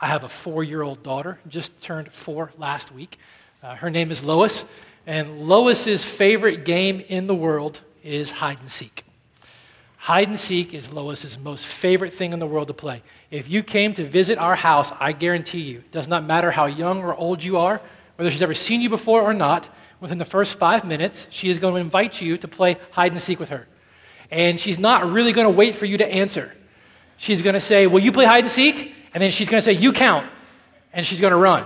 I have a four year old daughter, just turned four last week. Uh, her name is Lois, and Lois's favorite game in the world is hide and seek. Hide and seek is Lois's most favorite thing in the world to play. If you came to visit our house, I guarantee you, it does not matter how young or old you are, whether she's ever seen you before or not, within the first five minutes, she is going to invite you to play hide and seek with her. And she's not really going to wait for you to answer. She's going to say, Will you play hide and seek? And then she's going to say, You count. And she's going to run.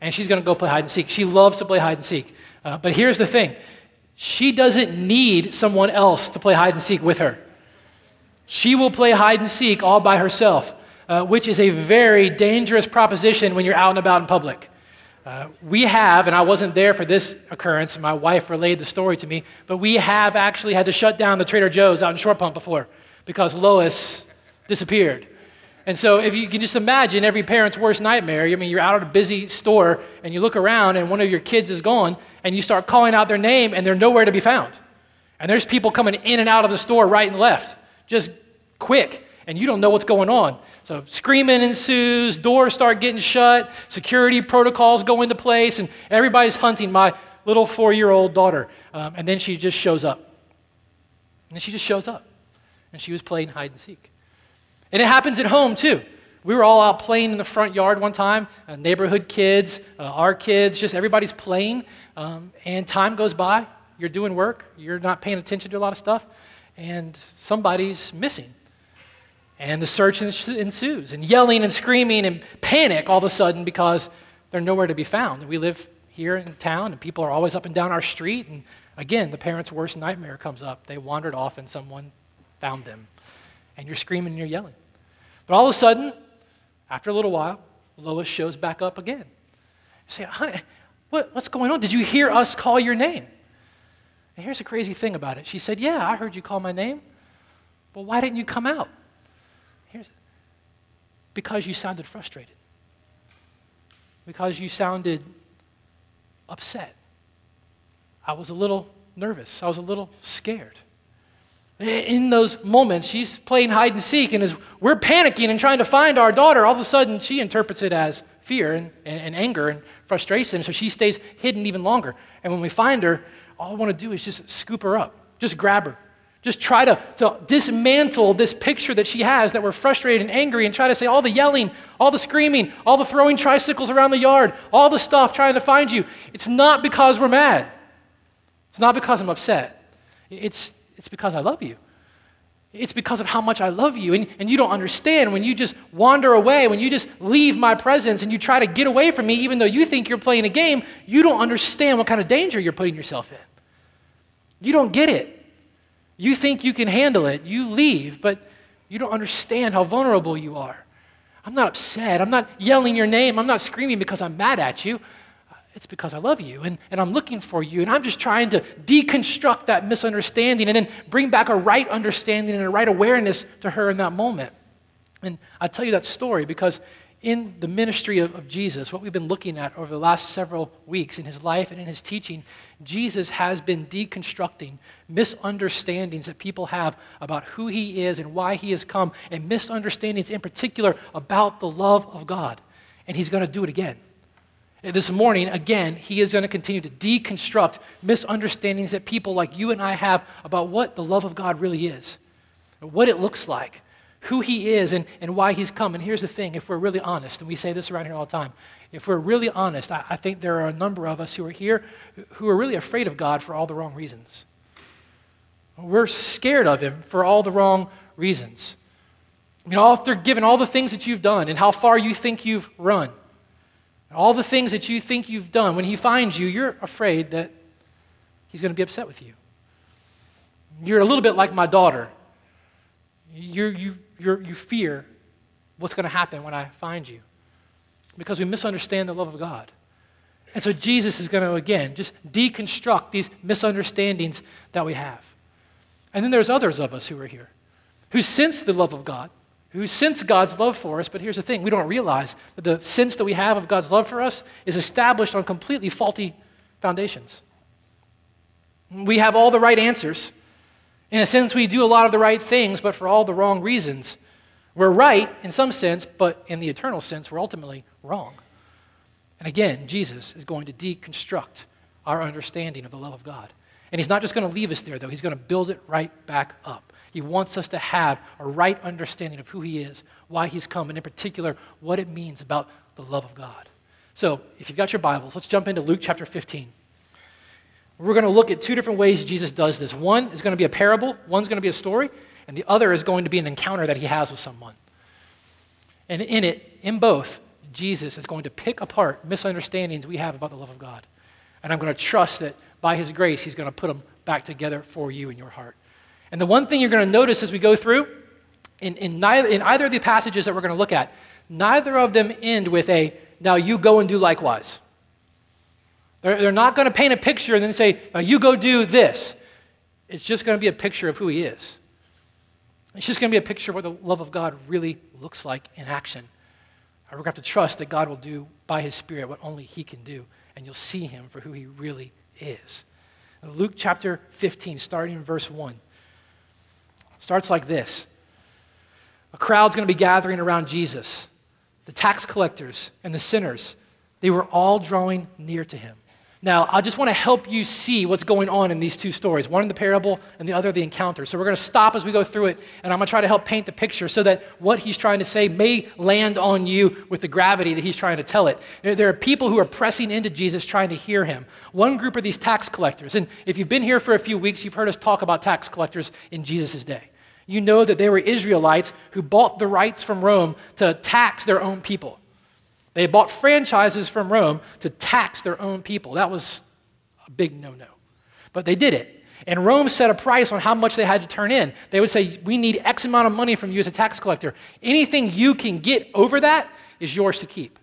And she's going to go play hide and seek. She loves to play hide and seek. Uh, but here's the thing she doesn't need someone else to play hide and seek with her. She will play hide and seek all by herself, uh, which is a very dangerous proposition when you're out and about in public. Uh, we have, and I wasn't there for this occurrence, my wife relayed the story to me, but we have actually had to shut down the Trader Joe's out in Short Pump before because Lois disappeared. And so, if you can just imagine every parent's worst nightmare, I mean, you're out at a busy store and you look around and one of your kids is gone and you start calling out their name and they're nowhere to be found. And there's people coming in and out of the store right and left, just quick, and you don't know what's going on. So, screaming ensues, doors start getting shut, security protocols go into place, and everybody's hunting my little four year old daughter. Um, and then she just shows up. And she just shows up. And she was playing hide and seek. And it happens at home too. We were all out playing in the front yard one time, uh, neighborhood kids, uh, our kids, just everybody's playing. Um, and time goes by, you're doing work, you're not paying attention to a lot of stuff, and somebody's missing. And the search ensues, and yelling and screaming and panic all of a sudden because they're nowhere to be found. We live here in town, and people are always up and down our street. And again, the parent's worst nightmare comes up. They wandered off, and someone found them and you're screaming and you're yelling. But all of a sudden, after a little while, Lois shows back up again. You say, honey, what, what's going on? Did you hear us call your name? And here's the crazy thing about it. She said, Yeah, I heard you call my name. Well, why didn't you come out? Here's because you sounded frustrated. Because you sounded upset. I was a little nervous. I was a little scared in those moments, she's playing hide and seek, and as we're panicking and trying to find our daughter, all of a sudden she interprets it as fear and, and, and anger and frustration, so she stays hidden even longer. And when we find her, all I want to do is just scoop her up, just grab her, just try to, to dismantle this picture that she has that we're frustrated and angry, and try to say all the yelling, all the screaming, all the throwing tricycles around the yard, all the stuff trying to find you. It's not because we're mad, it's not because I'm upset. It's it's because I love you. It's because of how much I love you. And, and you don't understand when you just wander away, when you just leave my presence and you try to get away from me, even though you think you're playing a game, you don't understand what kind of danger you're putting yourself in. You don't get it. You think you can handle it. You leave, but you don't understand how vulnerable you are. I'm not upset. I'm not yelling your name. I'm not screaming because I'm mad at you. It's because I love you and, and I'm looking for you. And I'm just trying to deconstruct that misunderstanding and then bring back a right understanding and a right awareness to her in that moment. And I tell you that story because in the ministry of, of, Jesus, what we've been looking at over the last several weeks in his life and in his teaching, Jesus has been deconstructing misunderstandings that people have about who he is and why he has come, and misunderstandings in particular about the love of God. And he's going to do it again. This morning, again, he is going to continue to deconstruct misunderstandings that people like you and I have about what the love of God really is, what it looks like, who he is, and, and why he's come. And here's the thing if we're really honest, and we say this around here all the time, if we're really honest, I, I think there are a number of us who are here who are really afraid of God for all the wrong reasons. We're scared of him for all the wrong reasons. You know, after given all the things that you've done and how far you think you've run, all the things that you think you've done, when he finds you, you're afraid that he's going to be upset with you. You're a little bit like my daughter. You're, you, you're, you fear what's going to happen when I find you because we misunderstand the love of God. And so Jesus is going to, again, just deconstruct these misunderstandings that we have. And then there's others of us who are here who sense the love of God, who sense God's love for us, but here's the thing we don't realize that the sense that we have of God's love for us is established on completely faulty foundations. We have all the right answers. In a sense, we do a lot of the right things, but for all the wrong reasons. We're right in some sense, but in the eternal sense, we're ultimately wrong. And again, Jesus is going to deconstruct our understanding of the love of God. And he's not just going to leave us there, though. He's going to build it right back up. He wants us to have a right understanding of who he is, why he's come, and in particular, what it means about the love of God. So, if you've got your Bibles, let's jump into Luke chapter 15. We're going to look at two different ways Jesus does this. One is going to be a parable, one's going to be a story, and the other is going to be an encounter that he has with someone. And in it, in both, Jesus is going to pick apart misunderstandings we have about the love of God. And I'm going to trust that by his grace, he's going to put them back together for you in your heart. And the one thing you're going to notice as we go through, in, in, neither, in either of the passages that we're going to look at, neither of them end with a, now you go and do likewise. They're, they're not going to paint a picture and then say, now you go do this. It's just going to be a picture of who he is. It's just going to be a picture of what the love of God really looks like in action. We're going to have to trust that God will do by his Spirit what only he can do, and you'll see him for who he really is. Luke chapter 15, starting in verse 1, starts like this A crowd's going to be gathering around Jesus. The tax collectors and the sinners, they were all drawing near to him. Now, I just want to help you see what's going on in these two stories one in the parable and the other the encounter. So, we're going to stop as we go through it, and I'm going to try to help paint the picture so that what he's trying to say may land on you with the gravity that he's trying to tell it. There are people who are pressing into Jesus trying to hear him. One group are these tax collectors. And if you've been here for a few weeks, you've heard us talk about tax collectors in Jesus' day. You know that they were Israelites who bought the rights from Rome to tax their own people. They bought franchises from Rome to tax their own people. That was a big no no. But they did it. And Rome set a price on how much they had to turn in. They would say, We need X amount of money from you as a tax collector. Anything you can get over that is yours to keep.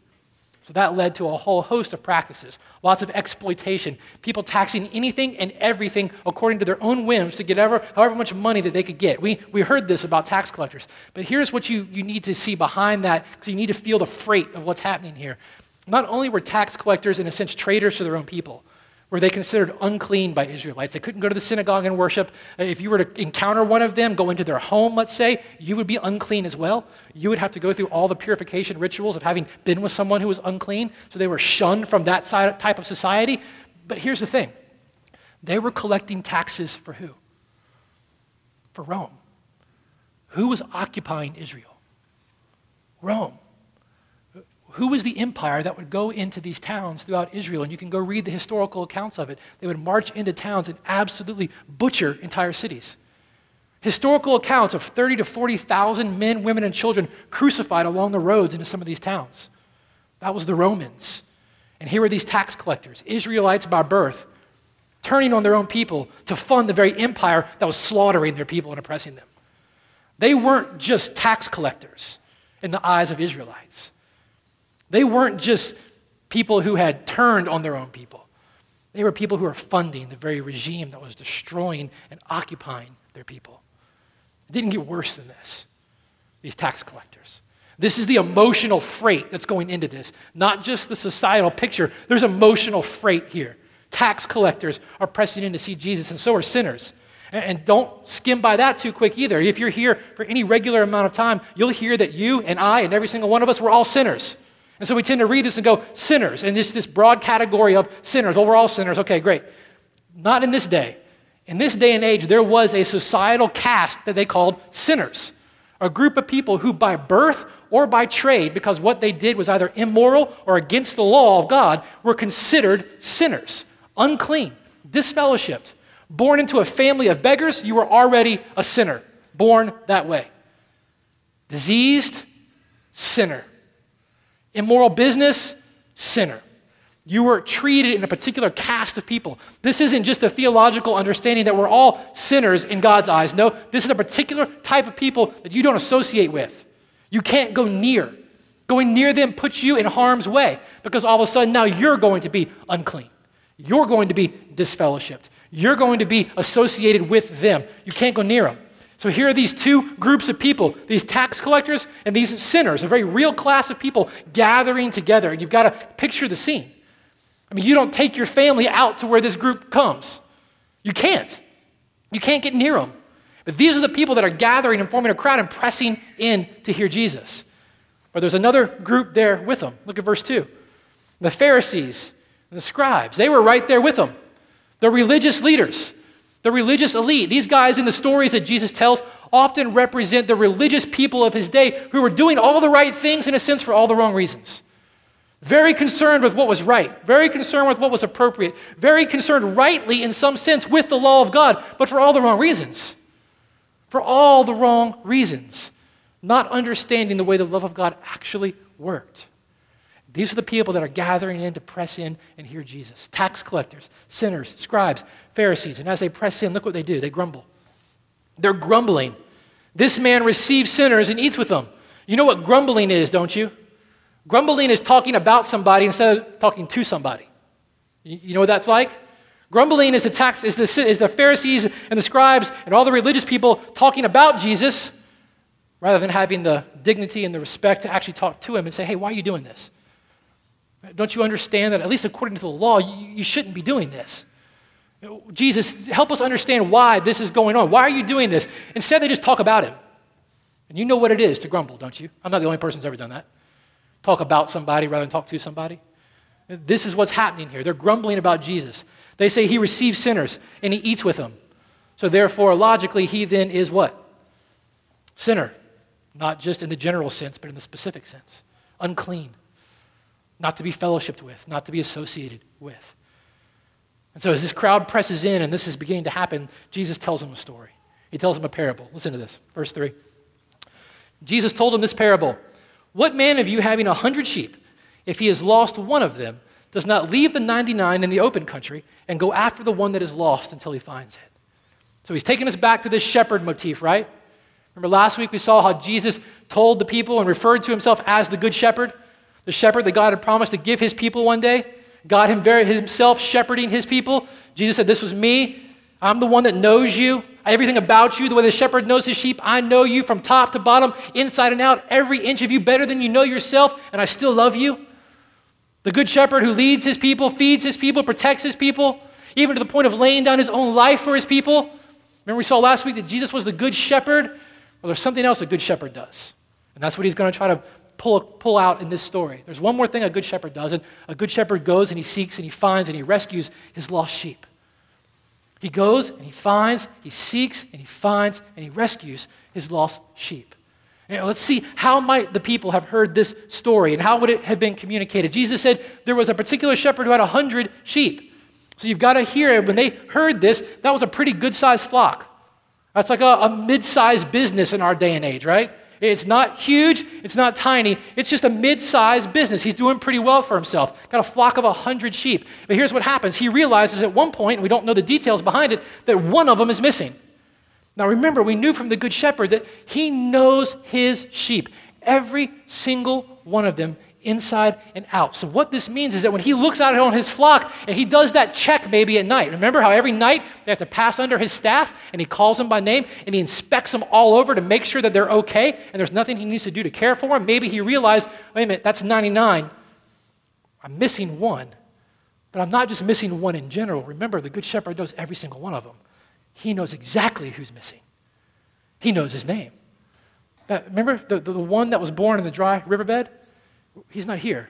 So that led to a whole host of practices, lots of exploitation, people taxing anything and everything according to their own whims to get ever, however much money that they could get. We, we heard this about tax collectors. But here's what you, you need to see behind that, because you need to feel the freight of what's happening here. Not only were tax collectors, in a sense, traitors to their own people, were they considered unclean by Israelites. They couldn't go to the synagogue and worship. Uh, if you were to encounter one of them, go into their home, let's say, you would be unclean as well. You would have to go through all the purification rituals of having been with someone who was unclean. So they were shunned from that type of society. But here's the thing they were collecting taxes for who? For Rome. Who was occupying Israel? Rome who was the empire that would go into these towns throughout Israel? And you can go read the historical accounts of it. They would march into towns and absolutely butcher entire cities. Historical accounts of 30 to 40,000 men, women, and children crucified along the roads into some of these towns. That was the Romans. And here were these tax collectors, Israelites by birth, turning on their own people to fund the very empire that was slaughtering their people and oppressing them. They weren't just tax collectors in the eyes of Israelites. They weren't just people who had turned on their own people, they were people who were funding the very regime that was destroying and occupying their people. It didn't get worse than this, these tax collectors. This is the emotional freight that's going into this, not just the societal picture. There's emotional freight here. Tax collectors are pressing in to see Jesus, and so are sinners. And don't skim by that too quick either. If you're here for any regular amount of time, you'll hear that you and I and every single one of us, we're all sinners. And so we tend to read this and go, sinners, and this, this broad category of sinners. Well, we're all sinners. Okay, great. Not in this day. In this day and age, there was a societal caste that they called sinners, a group of people who, by birth or by trade, because what they did was either immoral or against the law of God, were considered sinners, unclean, disfellowshipped. Born into a family of beggars, you were already a sinner, born that way. Diseased, sinner immoral business, sinner. You were treated in a particular caste of people. This isn't just a theological understanding that we're all sinners in God's eyes. No, this is a particular type of people that you don't associate with. You can't go near. Going near them puts you in harm's way because all of a sudden now you're going to be unclean. You're going to be disfellowshipped. You're going to be associated with them. You can't go near them. So here are these two groups of people these tax collectors and these sinners, a very real class of people gathering together. And you've got to picture the scene. I mean, you don't take your family out to where this group comes. You can't. You can't get near them But these are the people that are gathering and forming a crowd and pressing in to hear Jesus. But there's another group there with them. Look at verse 2. The Pharisees and the scribes, they were right there with them. The religious leaders, the religious elite. These guys in the stories that Jesus tells often represent the religious people of his day who were doing all the right things in a sense for all the wrong reasons. Very concerned with what was right, very concerned with what was appropriate, very concerned rightly in some sense with the law of God, but for all the wrong reasons. For all the wrong reasons. Not understanding the way the love of God actually worked. These are the people that are gathering in to press in and hear Jesus tax collectors, sinners, scribes, Pharisees. And as they press in, look what they do they grumble. They're grumbling. This man receives sinners and eats with them. You know what grumbling is, don't you? Grumbling is talking about somebody instead of talking to somebody. You know what that's like? Grumbling is the, tax, is, the, is the Pharisees and the scribes and all the religious people talking about Jesus rather than having the dignity and the respect to actually talk to him and say, hey, why are you doing this? Don't you understand that, at least according to the law, you, you shouldn't be doing this? Jesus, help us understand why this is going on. Why are you doing this? Instead, they just talk about him. And you know what it is to grumble, don't you? I'm not the only person who's ever done that. Talk about somebody rather than talk to somebody. This is what's happening here. They're grumbling about Jesus. They say he receives sinners and he eats with them. So, therefore, logically, he then is what? Sinner. Not just in the general sense, but in the specific sense. Unclean not to be fellowshipped with, not to be associated with. And so, as this crowd presses in and this is beginning to happen, Jesus tells them a story. He tells them a parable. Listen to this, verse 3. Jesus told them this parable What man of you having a hundred sheep, if he has lost one of them, does not leave the 99 in the open country and go after the one that is lost until he finds it? So, he's taking us back to this shepherd motif, right? Remember last week we saw how Jesus told the people and referred to himself as the good shepherd? The shepherd that God had promised to give his people one day, God himself shepherding his people. Jesus said, This was me. I'm the one that knows you, everything about you, the way the shepherd knows his sheep. I know you from top to bottom, inside and out, every inch of you better than you know yourself, and I still love you. The good shepherd who leads his people, feeds his people, protects his people, even to the point of laying down his own life for his people. Remember, we saw last week that Jesus was the good shepherd? Well, there's something else a good shepherd does. And that's what he's going to try to pull, pull out in this story. There's one more thing a good shepherd does, and a good shepherd goes and he seeks and he finds and he rescues his lost sheep. He goes and he finds, he seeks and he finds and he rescues his lost sheep. And let's see how might the people have heard this story and how would it have been communicated. Jesus said there was a particular shepherd who had a hundred sheep. So you've got to hear it. When they heard this, that was a pretty good sized flock. That's like a, a mid sized business in our day and age, right? It's not huge, it's not tiny, it's just a mid sized business. He's doing pretty well for himself. Got a flock of 100 sheep. But here's what happens he realizes at one point, and we don't know the details behind it, that one of them is missing. Now remember, we knew from the Good Shepherd that he knows his sheep. Every single one of them inside and out. So, what this means is that when he looks out on his flock and he does that check maybe at night, remember how every night they have to pass under his staff and he calls them by name and he inspects them all over to make sure that they're okay and there's nothing he needs to do to care for them? Maybe he realized, wait a minute, that's 99. I'm missing one. But I'm not just missing one in general. Remember, the Good Shepherd knows every single one of them. He knows exactly who's missing, he knows his name. remember the, the, the one that was born in the dry riverbed? He's not here.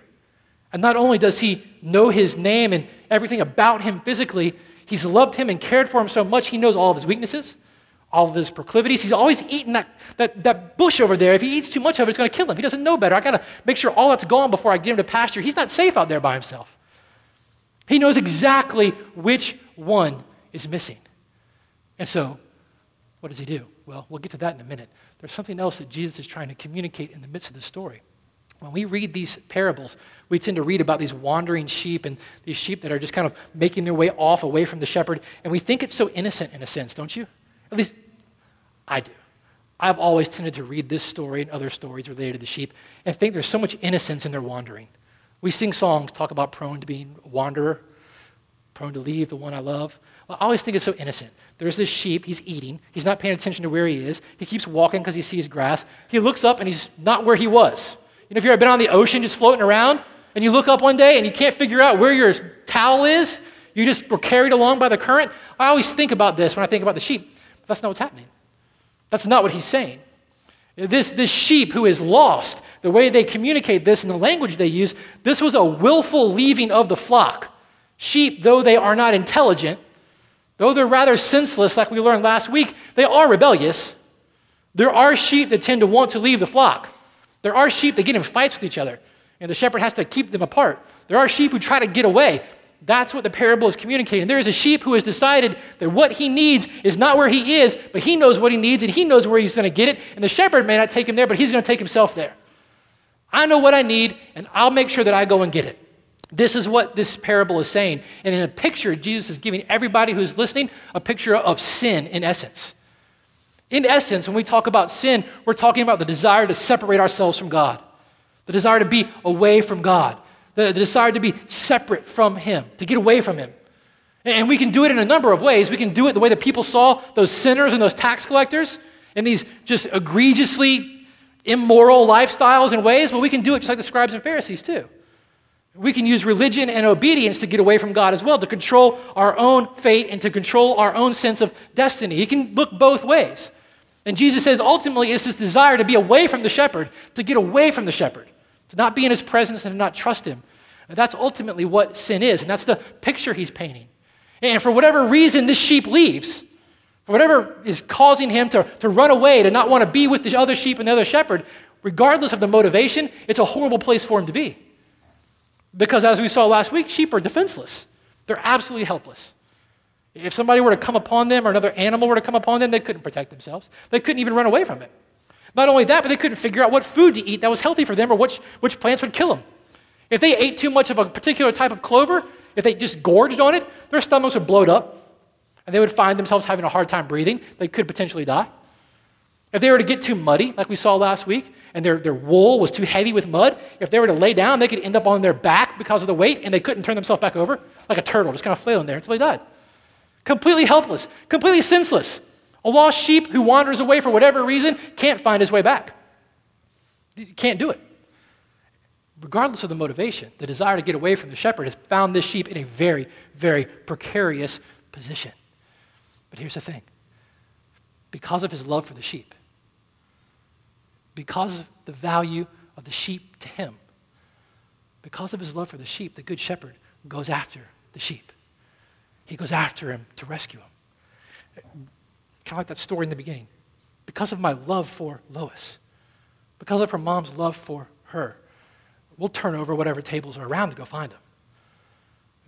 And not only does he know his name and everything about him physically, he's loved him and cared for him so much, he knows all of his weaknesses, all of his proclivities. He's always eating that, that, that bush over there. If he eats too much of it, it's going to kill him. He doesn't know better. I got to make sure all that's gone before I get him to pasture. He's not safe out there by himself. He knows exactly which one is missing. And so, what does he do? Well, we'll get to that in a minute. There's something else that Jesus is trying to communicate in the midst of the story. When we read these parables, we tend to read about these wandering sheep and these sheep that are just kind of making their way off away from the shepherd, and we think it's so innocent in a sense, don't you? At least I do. I've always tended to read this story and other stories related to the sheep and think there's so much innocence in their wandering. We sing songs, talk about prone to being a wanderer, prone to leave the one I love. I always think it's so innocent. There's this sheep, he's eating, he's not paying attention to where he is. He keeps walking because he sees grass. He looks up and he's not where he was. You know, if you've ever been on the ocean just floating around and you look up one day and you can't figure out where your towel is, you just were carried along by the current. I always think about this when I think about the sheep. But that's not what's happening. That's not what he's saying. This, this sheep who is lost, the way they communicate this and the language they use, this was a willful leaving of the flock. Sheep, though they are not intelligent, though they're rather senseless, like we learned last week, they are rebellious. There are sheep that tend to want to leave the flock. There are sheep that get in fights with each other, and the shepherd has to keep them apart. There are sheep who try to get away. That's what the parable is communicating. There is a sheep who has decided that what he needs is not where he is, but he knows what he needs and he knows where he's going to get it. And the shepherd may not take him there, but he's going to take himself there. I know what I need, and I'll make sure that I go and get it. This is what this parable is saying. And in a picture, Jesus is giving everybody who's listening a picture of sin in essence. In essence, when we talk about sin, we're talking about the desire to separate ourselves from God, the desire to be away from God the, the desire to be separate from Him, to get away from Him. And we can do it in a number of ways. We can do it the way that people saw those sinners and those tax collectors and these just egregiously immoral lifestyles and ways, but we can do it just like the scribes and Pharisees too. We can use religion and obedience to get away from God as well, to control our own fate and to control our own sense of destiny. He can look both ways. And Jesus says ultimately it's this desire to be away from the shepherd, to get away from the shepherd to not be in his presence and to not trust him. And that's ultimately what sin is, and that's the picture he's painting. And for whatever reason this sheep leaves, for whatever is causing him to, to run away, to not want to be with the other sheep and the other shepherd, regardless of the motivation, it's a horrible place for him to be. Because as we saw last week, sheep are defenseless, they're absolutely helpless. If somebody were to come upon them or another animal were to come upon them, they couldn't protect themselves. They couldn't even run away from it. Not only that, but they couldn't figure out what food to eat that was healthy for them or which, which plants would kill them. If they ate too much of a particular type of clover, if they just gorged on it, their stomachs would bloat up and they would find themselves having a hard time breathing. They could potentially die. If they were to get too muddy, like we saw last week, and their, their wool was too heavy with mud, if they were to lay down, they could end up on their back because of the weight and they couldn't turn themselves back over, like a turtle, just kind of flailing there until they died. Completely helpless, completely senseless. A lost sheep who wanders away for whatever reason can't find his way back. Can't do it. Regardless of the motivation, the desire to get away from the shepherd has found this sheep in a very, very precarious position. But here's the thing because of his love for the sheep, because of the value of the sheep to him, because of his love for the sheep, the good shepherd goes after the sheep. He goes after him to rescue him. Kind of like that story in the beginning. Because of my love for Lois, because of her mom's love for her, we'll turn over whatever tables are around to go find them.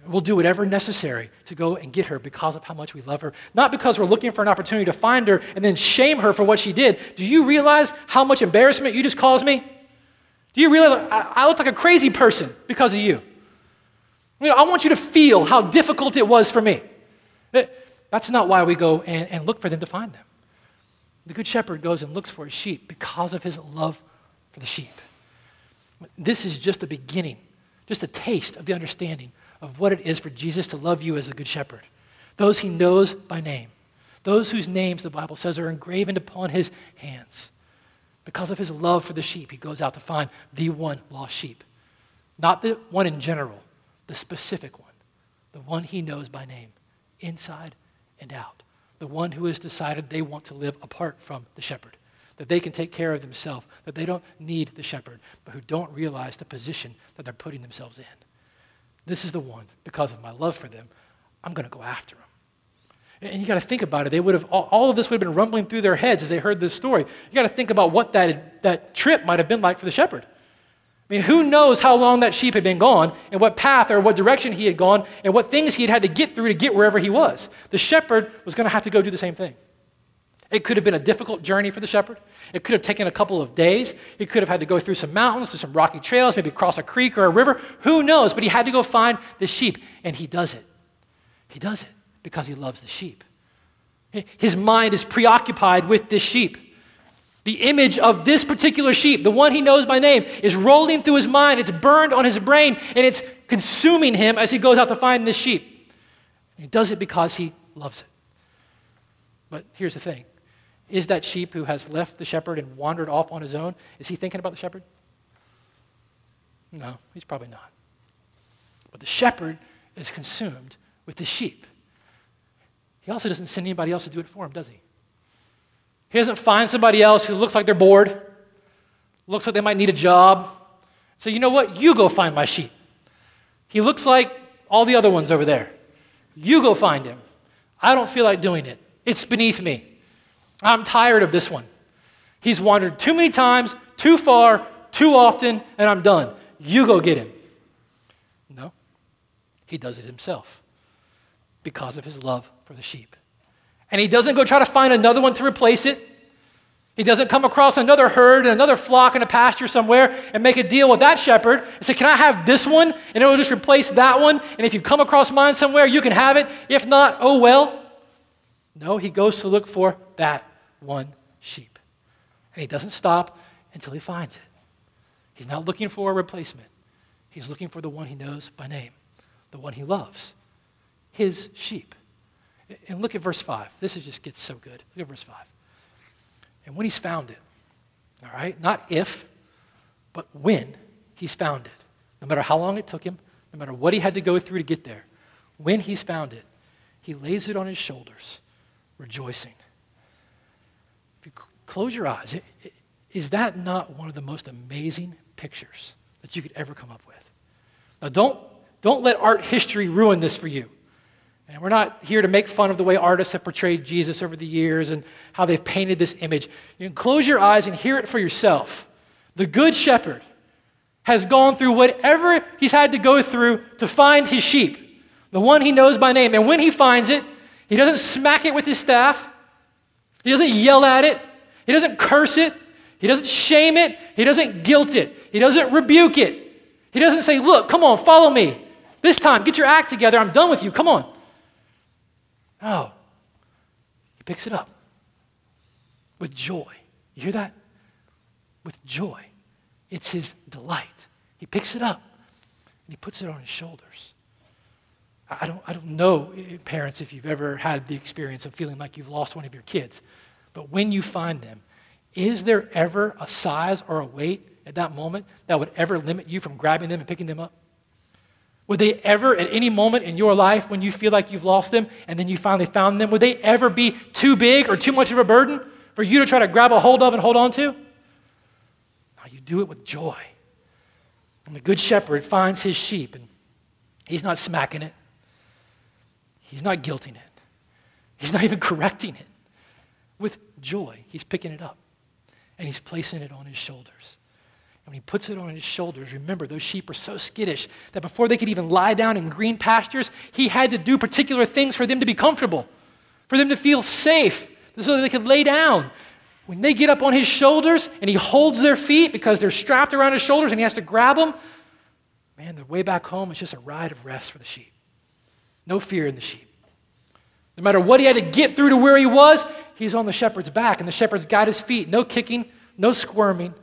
We'll do whatever necessary to go and get her because of how much we love her. Not because we're looking for an opportunity to find her and then shame her for what she did. Do you realize how much embarrassment you just caused me? Do you realize I, I look like a crazy person because of you? You know, I want you to feel how difficult it was for me. Eh, that's not why we go and, and look for them to find them. The Good Shepherd goes and looks for his sheep because of his love for the sheep. This is just the beginning, just a taste of the understanding of what it is for Jesus to love you as a Good Shepherd. Those he knows by name, those whose names the Bible says are engraven upon his hands. Because of his love for the sheep, he goes out to find the one lost sheep. Not the one in general, the specific one, the one he knows by name, inside and out. The one who has decided they want to live apart from the shepherd, that they can take care of themselves, that they don't need the shepherd, but who don't realize the position that they're putting themselves in. This is the one, because of my love for them, I'm going to go after them. And you got to think about it. They would have all, all, of this would have been rumbling through their heads as they heard this story. You got to think about what that, that trip might have been like for the shepherd. I mean, who knows how long that sheep had been gone and what path or what direction he had gone and what things he had had to get through to get wherever he was. The shepherd was going to have to go do the same thing. It could have been a difficult journey for the shepherd. It could have taken a couple of days. He could have had to go through some mountains, through some rocky trails, maybe cross a creek or a river. Who knows? But he had to go find the sheep, and he does it. He does it because he loves the sheep. His mind is preoccupied with this sheep. The image of this particular sheep, the one he knows by name, is rolling through his mind. It's burned on his brain, and it's consuming him as he goes out to find this sheep. He does it because he loves it. But here's the thing is that sheep who has left the shepherd and wandered off on his own, is he thinking about the shepherd? No, he's probably not. But the shepherd is consumed with the sheep. He also doesn't send anybody else to do it for him, does he? He doesn't find somebody else who looks like they're bored, looks like they might need a job. So, you know what? You go find my sheep. He looks like all the other ones over there. You go find him. I don't feel like doing it. It's beneath me. I'm tired of this one. He's wandered too many times, too far, too often, and I'm done. You go get him. No, he does it himself because of his love for the sheep. And he doesn't go try to find another one to replace it. He doesn't come across another herd and another flock in a pasture somewhere and make a deal with that shepherd and say, Can I have this one? And it will just replace that one. And if you come across mine somewhere, you can have it. If not, oh well. No, he goes to look for that one sheep. And he doesn't stop until he finds it. He's not looking for a replacement, he's looking for the one he knows by name, the one he loves, his sheep. And look at verse 5. This is just gets so good. Look at verse 5. And when he's found it, all right, not if, but when he's found it, no matter how long it took him, no matter what he had to go through to get there, when he's found it, he lays it on his shoulders, rejoicing. If you close your eyes, it, it, is that not one of the most amazing pictures that you could ever come up with? Now, don't, don't let art history ruin this for you. And we're not here to make fun of the way artists have portrayed Jesus over the years and how they've painted this image. You can close your eyes and hear it for yourself. The Good Shepherd has gone through whatever he's had to go through to find his sheep, the one he knows by name. And when he finds it, he doesn't smack it with his staff, he doesn't yell at it, he doesn't curse it, he doesn't shame it, he doesn't guilt it, he doesn't rebuke it. He doesn't say, Look, come on, follow me. This time, get your act together. I'm done with you. Come on. No. He picks it up with joy. You hear that? With joy. It's his delight. He picks it up and he puts it on his shoulders. I don't, I don't know, eh, parents, if you've ever had the experience of feeling like you've lost one of your kids, but when you find them, is there ever a size or a weight at that moment that would ever limit you from grabbing them and picking them up? Would they ever, at any moment in your life when you feel like you've lost them and then you finally found them, would they ever be too big or too much of a burden for you to try to grab a hold of and hold on to? No, you do it with joy. And the good shepherd finds his sheep and he's not smacking it, he's not guilting it, he's not even correcting it. With joy, he's picking it up and he's placing it on his shoulders. And when he puts it on his shoulders, remember, those sheep are so skittish that before they could even lie down in green pastures, he had to do particular things for them to be comfortable, for them to feel safe, so that they could lay down. When they get up on his shoulders and he holds their feet because they're strapped around his shoulders and he has to grab them, man, the way back home is just a ride of rest for the sheep. No fear in the sheep. No matter what he had to get through to where he was, he's on the shepherd's back, and the shepherd's got his feet. No kicking, no squirming.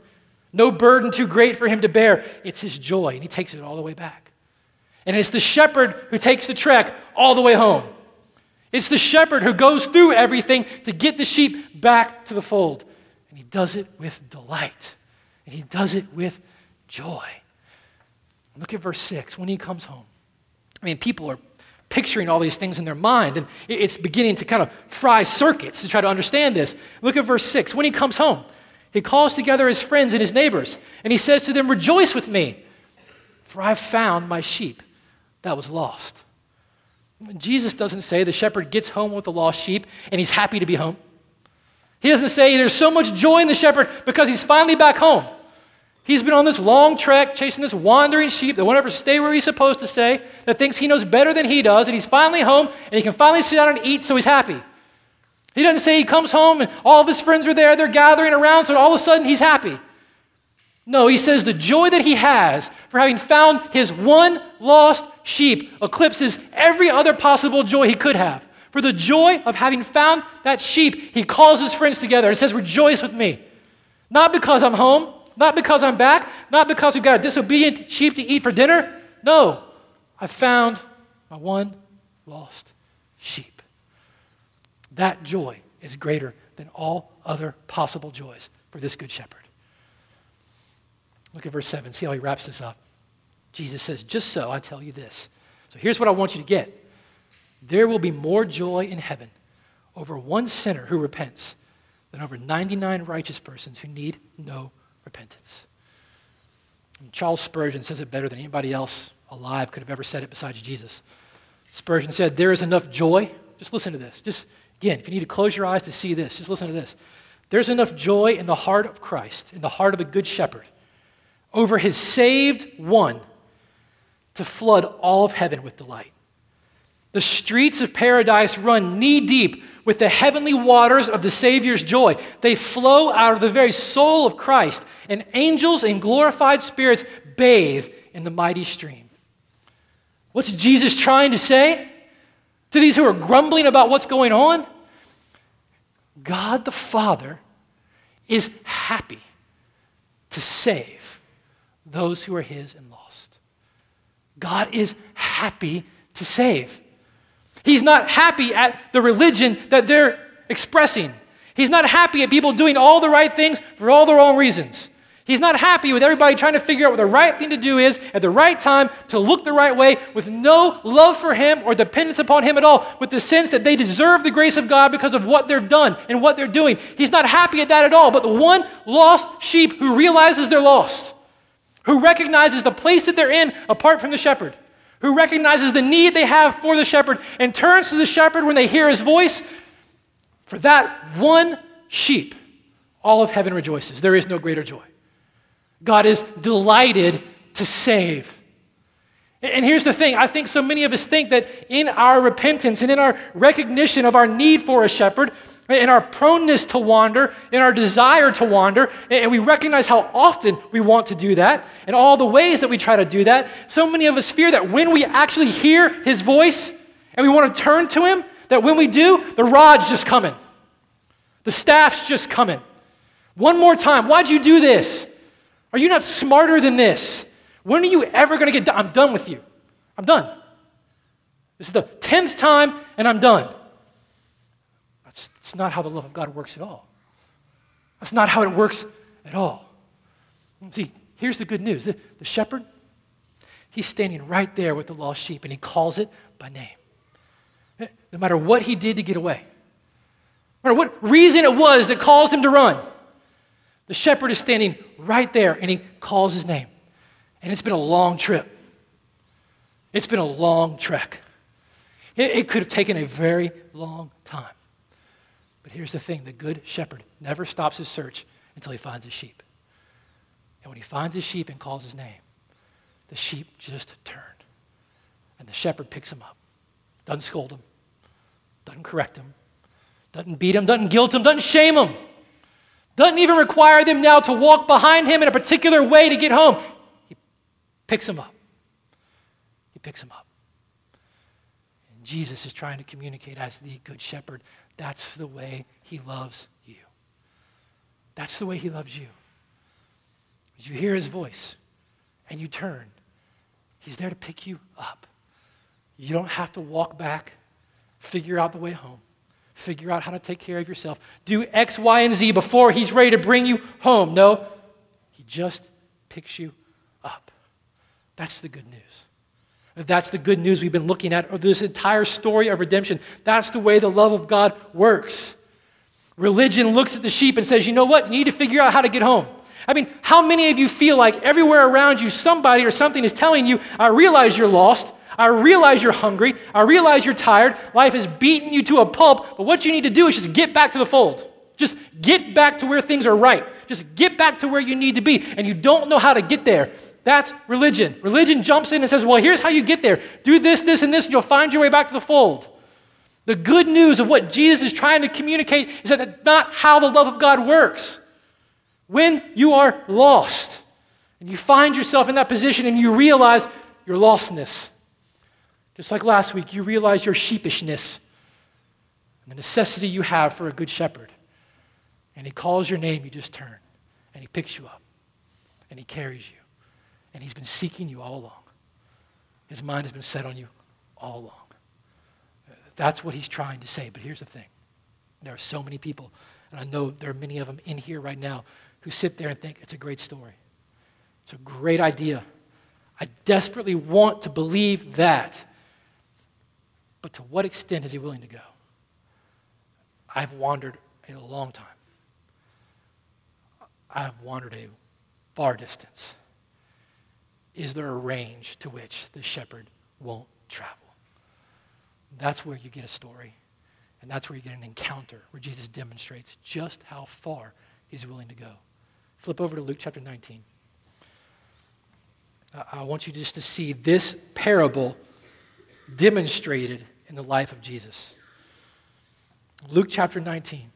No burden too great for him to bear. It's his joy, and he takes it all the way back. And it's the shepherd who takes the trek all the way home. It's the shepherd who goes through everything to get the sheep back to the fold. And he does it with delight, and he does it with joy. Look at verse 6 when he comes home. I mean, people are picturing all these things in their mind, and it's beginning to kind of fry circuits to try to understand this. Look at verse 6 when he comes home. He calls together his friends and his neighbors, and he says to them, Rejoice with me, for I've found my sheep that was lost. Jesus doesn't say the shepherd gets home with the lost sheep and he's happy to be home. He doesn't say there's so much joy in the shepherd because he's finally back home. He's been on this long trek chasing this wandering sheep that won't ever stay where he's supposed to stay, that thinks he knows better than he does, and he's finally home and he can finally sit down and eat, so he's happy. He doesn't say he comes home and all of his friends are there, they're gathering around, so all of a sudden he's happy. No, he says the joy that he has for having found his one lost sheep eclipses every other possible joy he could have. For the joy of having found that sheep, he calls his friends together and says, Rejoice with me. Not because I'm home, not because I'm back, not because we've got a disobedient sheep to eat for dinner. No, I found my one lost sheep. That joy is greater than all other possible joys for this good shepherd. Look at verse 7. See how he wraps this up. Jesus says, Just so I tell you this. So here's what I want you to get there will be more joy in heaven over one sinner who repents than over 99 righteous persons who need no repentance. And Charles Spurgeon says it better than anybody else alive could have ever said it besides Jesus. Spurgeon said, There is enough joy. Just listen to this. Just again, if you need to close your eyes to see this, just listen to this. There's enough joy in the heart of Christ, in the heart of the Good Shepherd, over his saved one to flood all of heaven with delight. The streets of paradise run knee deep with the heavenly waters of the Savior's joy. They flow out of the very soul of Christ, and angels and glorified spirits bathe in the mighty stream. What's Jesus trying to say to these who are grumbling about what's going on? God the Father is happy to save those who are His and lost. God is happy to save. He's not happy at the religion that they're expressing. He's not happy at people doing all the right things for all the wrong reasons. He's not happy with everybody trying to figure out what the right thing to do is at the right time to look the right way with no love for Him or dependence upon Him at all, with the sense that they deserve the grace of God because of what they've done and what they're doing. He's not happy at that at all. But the one lost sheep who realizes they're lost, who recognizes the place that they're in apart from the shepherd, who recognizes the need they have for the shepherd and turns to the shepherd when they hear his voice, for that one sheep, all of heaven rejoices. There is no greater joy. God is delighted to save. And here's the thing I think so many of us think that in our repentance and in our recognition of our need for a shepherd, in our proneness to wander, in our desire to wander, and we recognize how often we want to do that, and all the ways that we try to do that, so many of us fear that when we actually hear his voice and we want to turn to him, that when we do, the rod's just coming. The staff's just coming. One more time. Why'd you do this? Are you not smarter than this? When are you ever going to get done? I'm done with you. I'm done. This is the tenth time, and I'm done. That's not how the love of God works at all. That's not how it works at all. See, here's the good news the, the shepherd, he's standing right there with the lost sheep, and he calls it by name. No matter what he did to get away, no matter what reason it was that caused him to run, the shepherd is standing right there and he calls his name. And it's been a long trip. It's been a long trek. It, it, could have taken a very long time. But here's the thing the good shepherd never stops his search until he finds his sheep. And when he finds his sheep and calls his name, the sheep just turn. And the shepherd picks him up. Doesn't scold him, doesn't correct him, doesn't beat him, doesn't guilt him, doesn't shame him. Doesn't even require them now to walk behind him in a particular way to get home. He picks him up. He picks him up. And Jesus is trying to communicate as the good shepherd. That's the way he loves you. That's the way he loves you. As you hear his voice and you turn, he's there to pick you up. You don't have to walk back, figure out the way home figure out how to take care of yourself. Do X, Y, and Z before he's ready to bring you home. No, he just picks you up. That's the good news. That's the good news we've been looking at this entire story of redemption. That's the way the love of God works. Religion looks at the sheep and says, you know what? You need to figure out how to get home. I mean, how many of you feel like everywhere around you, somebody or something is telling you, I realize you're lost. I realize you're hungry. I realize you're tired. Life has beaten you to a pulp. But what you need to do is just get back to the fold. Just get back to where things are right. Just get back to where you need to be. And you don't know how to get there. That's religion. Religion jumps in and says, Well, here's how you get there. Do this, this, and this, and you'll find your way back to the fold. The good news of what Jesus is trying to communicate is that that's not how the love of God works. When you are lost and you find yourself in that position and you realize your lostness, just like last week, you realize your sheepishness and the necessity you have for a good shepherd. And he calls your name, you just turn. And he picks you up. And he carries you. And he's been seeking you all along. His mind has been set on you all along. That's what he's trying to say. But here's the thing there are so many people, and I know there are many of them in here right now, who sit there and think it's a great story. It's a great idea. I desperately want to believe that. But to what extent is he willing to go? I've wandered a long time. I have wandered a far distance. Is there a range to which the shepherd won't travel? That's where you get a story. And that's where you get an encounter where Jesus demonstrates just how far he's willing to go. Flip over to Luke chapter 19. I want you just to see this parable demonstrated in the life of Jesus. Luke chapter 19.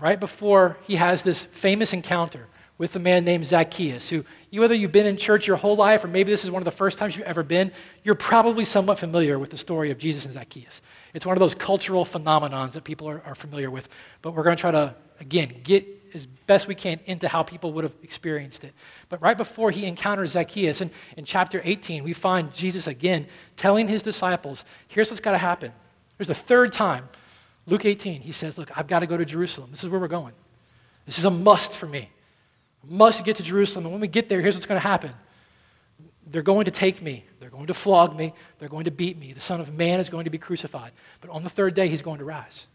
Right before he has this famous encounter with a man named Zacchaeus, who, whether you've been in church your whole life or maybe this is one of the first times you've ever been, you're probably somewhat familiar with the story of Jesus and Zacchaeus. It's one of those cultural phenomenons that people are, are familiar with. But we're going to try to, again, get as best we can into how people would have experienced it. But right before he encounters Zacchaeus, in, in chapter 18, we find Jesus again telling his disciples, here's what's got to happen. Here's the third time. Luke 18, he says, Look, I've got to go to Jerusalem. This is where we're going. This is a must for me must get to Jerusalem. And when we get there, here's what's going to happen they're going to take me, they're going to flog me, they're going to beat me. The Son of Man is going to be crucified. But on the third day, he's going to rise.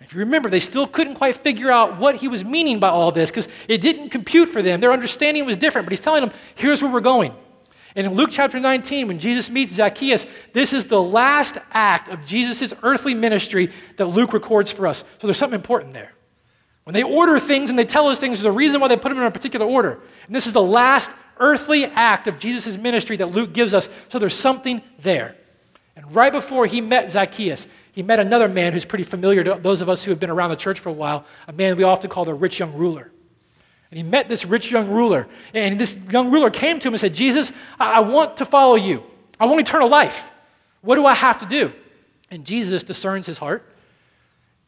If you remember, they still couldn't quite figure out what he was meaning by all this because it didn't compute for them. Their understanding was different, but he's telling them, here's where we're going. And in Luke chapter 19, when Jesus meets Zacchaeus, this is the last act of Jesus' earthly ministry that Luke records for us. So there's something important there. When they order things and they tell us things, there's a reason why they put them in a particular order. And this is the last earthly act of Jesus' ministry that Luke gives us. So there's something there. And right before he met Zacchaeus, he met another man who's pretty familiar to those of us who have been around the church for a while, a man we often call the rich young ruler. And he met this rich young ruler. And this young ruler came to him and said, Jesus, I want to follow you. I want eternal life. What do I have to do? And Jesus discerns his heart.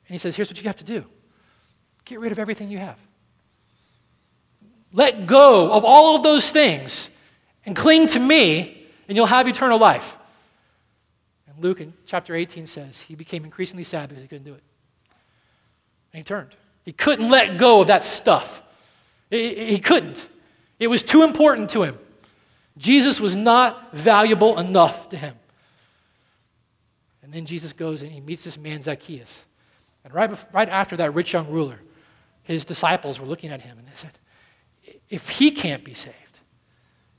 And he says, Here's what you have to do Get rid of everything you have. Let go of all of those things and cling to me, and you'll have eternal life. And Luke in chapter 18 says he became increasingly sad because he couldn't do it. And he turned. He couldn't let go of that stuff. He couldn't. It was too important to him. Jesus was not valuable enough to him. And then Jesus goes and he meets this man, Zacchaeus. And right, right after that rich young ruler, his disciples were looking at him and they said, If he can't be saved,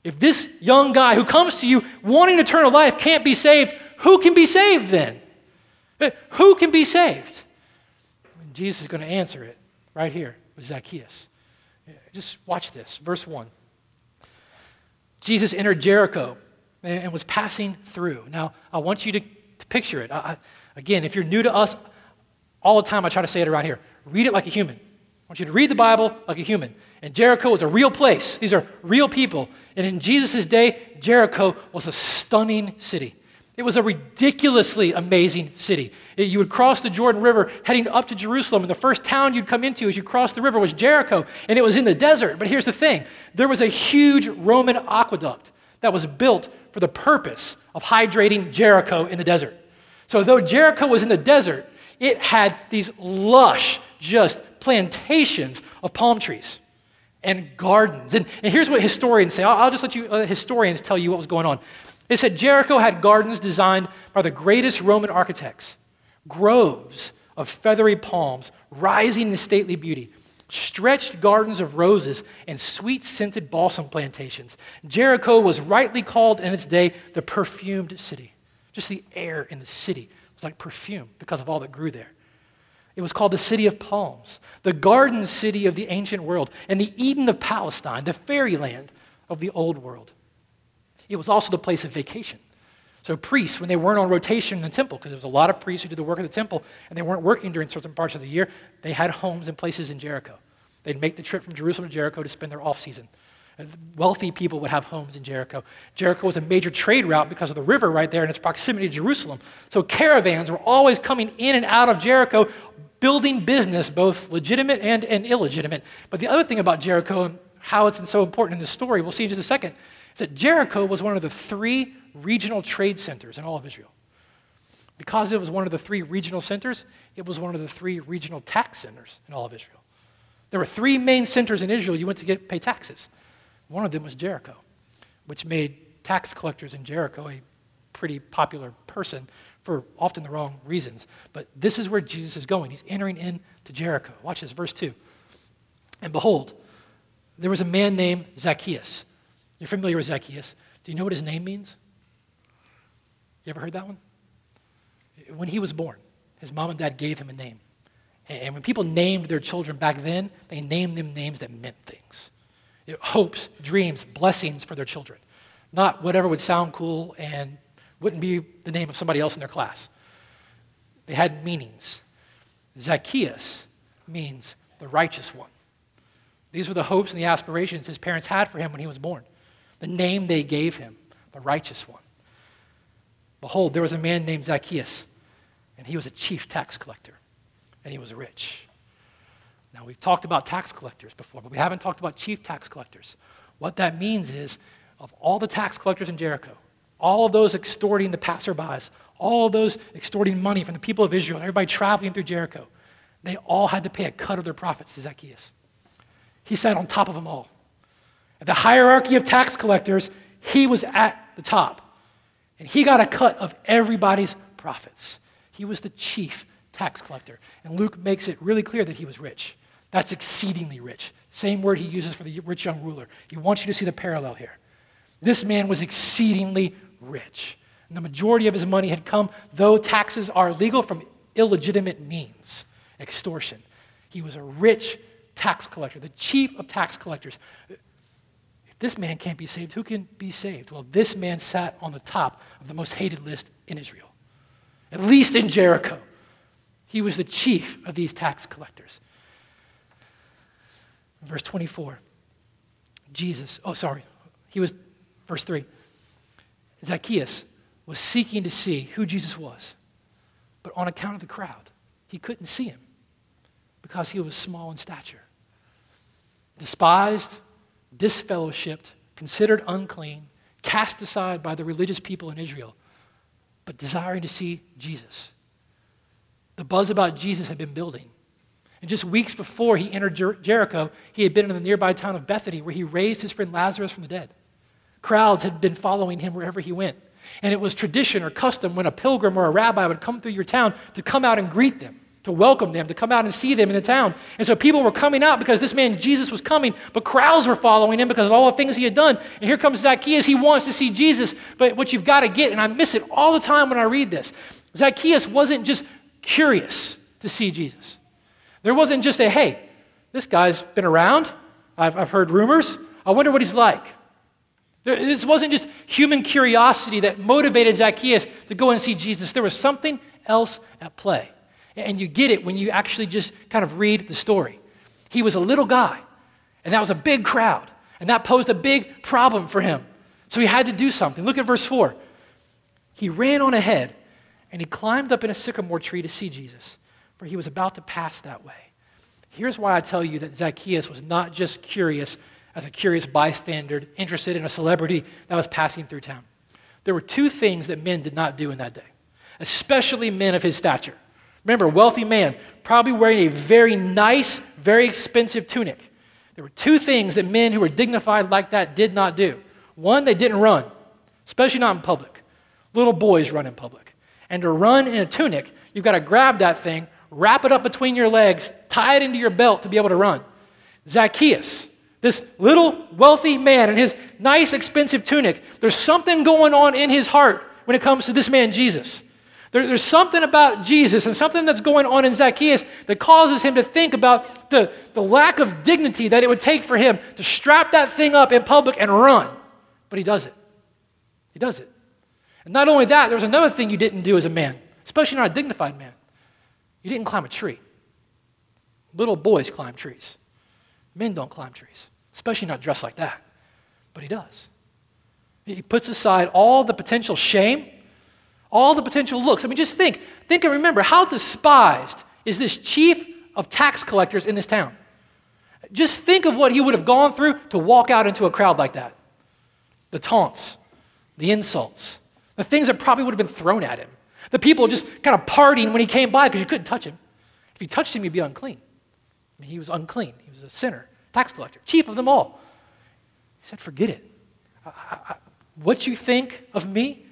if this young guy who comes to you wanting eternal life can't be saved, who can be saved then? Uh, who can be saved? And Jesus is going to answer it right here with Zacchaeus. Just watch this. Verse 1. Jesus entered Jericho and was passing through. Now, I want you to, to picture it. I, again, if you're new to us, all the time I try to say it around here read it like a human want you to read the Bible like a human. And Jericho was a real place. These are real people. And in Jesus' day, Jericho was a stunning city. It was a ridiculously amazing city. You would cross the Jordan River heading up to Jerusalem, and the first town you'd come into as you crossed the river was Jericho, and it was in the desert. But here's the thing there was a huge Roman aqueduct that was built for the purpose of hydrating Jericho in the desert. So, though Jericho was in the desert, it had these lush, just plantations of palm trees and gardens. And, and here's what historians say. I'll, I'll just let you, uh, historians tell you what was going on. They said Jericho had gardens designed by the greatest Roman architects, groves of feathery palms rising in stately beauty, stretched gardens of roses, and sweet scented balsam plantations. Jericho was rightly called in its day the perfumed city. Just the air in the city was like perfume because of all that grew there. It was called the City of Palms, the garden city of the ancient world, and the Eden of Palestine, the fairyland of the old world. It was also the place of vacation. So, priests, when they weren't on rotation in the temple, because there was a lot of priests who did the work of the temple, and they weren't working during certain parts of the year, they had homes and places in Jericho. They'd make the trip from Jerusalem to Jericho to spend their off season. Wealthy people would have homes in Jericho. Jericho was a major trade route because of the river right there and its proximity to Jerusalem. So caravans were always coming in and out of Jericho, building business, both legitimate and, and illegitimate. But the other thing about Jericho and how it's so important in this story, we'll see in just a second, is that Jericho was one of the three regional trade centers in all of Israel. Because it was one of the three regional centers, it was one of the three regional tax centers in all of Israel. There were three main centers in Israel you went to get pay taxes. One of them was Jericho, which made tax collectors in Jericho a pretty popular person for often the wrong reasons. But this is where Jesus is going. He's entering into Jericho. Watch this, verse 2. And behold, there was a man named Zacchaeus. You're familiar with Zacchaeus. Do you know what his name means? You ever heard that one? When he was born, his mom and dad gave him a name. And when people named their children back then, they named them names that meant things hopes, dreams, blessings for their children, not whatever would sound cool and wouldn't be the name of somebody else in their class. They had meanings. Zacchaeus means the righteous one. These were the hopes and the aspirations his parents had for him when he was born. The name they gave him, the righteous one. Behold, there was a man named Zacchaeus, and he was a chief tax collector, and he was rich. Now, we've talked about tax collectors before, but we haven't talked about chief tax collectors. What that means is, of all the tax collectors in Jericho, all of those extorting the passerbys, all of those extorting money from the people of Israel, and everybody traveling through Jericho, they all had to pay a cut of their profits to Zacchaeus. He sat on top of them all. At the hierarchy of tax collectors, he was at the top. And he got a cut of everybody's profits. He was the chief tax collector. And Luke makes it really clear that he was rich. That's exceedingly rich. Same word he uses for the rich young ruler. He wants you to see the parallel here. This man was exceedingly rich. And the majority of his money had come, though taxes are legal, from illegitimate means extortion. He was a rich tax collector, the chief of tax collectors. If this man can't be saved, who can be saved? Well, this man sat on the top of the most hated list in Israel, at least in Jericho. He was the chief of these tax collectors. Verse 24, Jesus, oh, sorry, he was, verse 3, Zacchaeus was seeking to see who Jesus was, but on account of the crowd, he couldn't see him because he was small in stature. Despised, disfellowshipped, considered unclean, cast aside by the religious people in Israel, but desiring to see Jesus. The buzz about Jesus had been building. And just weeks before he entered Jer- Jericho, he had been in the nearby town of Bethany where he raised his friend Lazarus from the dead. Crowds had been following him wherever he went. And it was tradition or custom when a pilgrim or a rabbi would come through your town to come out and greet them, to welcome them, to come out and see them in the town. And so people were coming out because this man Jesus was coming, but crowds were following him because of all the things he had done. And here comes Zacchaeus. He wants to see Jesus, but what you've got to get, and I miss it all the time when I read this Zacchaeus wasn't just curious to see Jesus. There wasn't just a, hey, this guy's been around. I've, I've heard rumors. I wonder what he's like. This wasn't just human curiosity that motivated Zacchaeus to go and see Jesus. There was something else at play. And you get it when you actually just kind of read the story. He was a little guy, and that was a big crowd, and that posed a big problem for him. So he had to do something. Look at verse 4. He ran on ahead, and he climbed up in a sycamore tree to see Jesus for he was about to pass that way. Here's why I tell you that Zacchaeus was not just curious as a curious bystander, interested in a celebrity that was passing through town. There were two things that men did not do in that day, especially men of his stature. Remember, wealthy man, probably wearing a very nice, very expensive tunic. There were two things that men who were dignified like that did not do. One, they didn't run, especially not in public. Little boys run in public. And to run in a tunic, you've got to grab that thing, wrap it up between your legs, tie it into your belt to be able to run. Zacchaeus, this little wealthy man in his nice, expensive tunic, there's something going on in his heart when it comes to this man, Jesus. There, there's something about Jesus and something that's going on in Zacchaeus that causes him to think about the, the lack of dignity that it would take for him to strap that thing up in public and run. But he does it. He does it. And not only that, there was another thing you didn't do as a man, especially not a dignified man. You didn't climb a tree. Little boys climb trees. Men don't climb trees, especially not dressed like that. But he does. He puts aside all the potential shame, all the potential looks. I mean, just think, think and remember how despised is this chief of tax collectors in this town? Just think of what he would have gone through to walk out into a crowd like that. The taunts, the insults, the things that probably would have been thrown at him. The people just kind of partying when he came by because you couldn't touch him. If you touched him, you'd be unclean. I mean, he was unclean. He was a sinner, tax collector, chief of them all. He said, Forget it. I, I, what you think of me,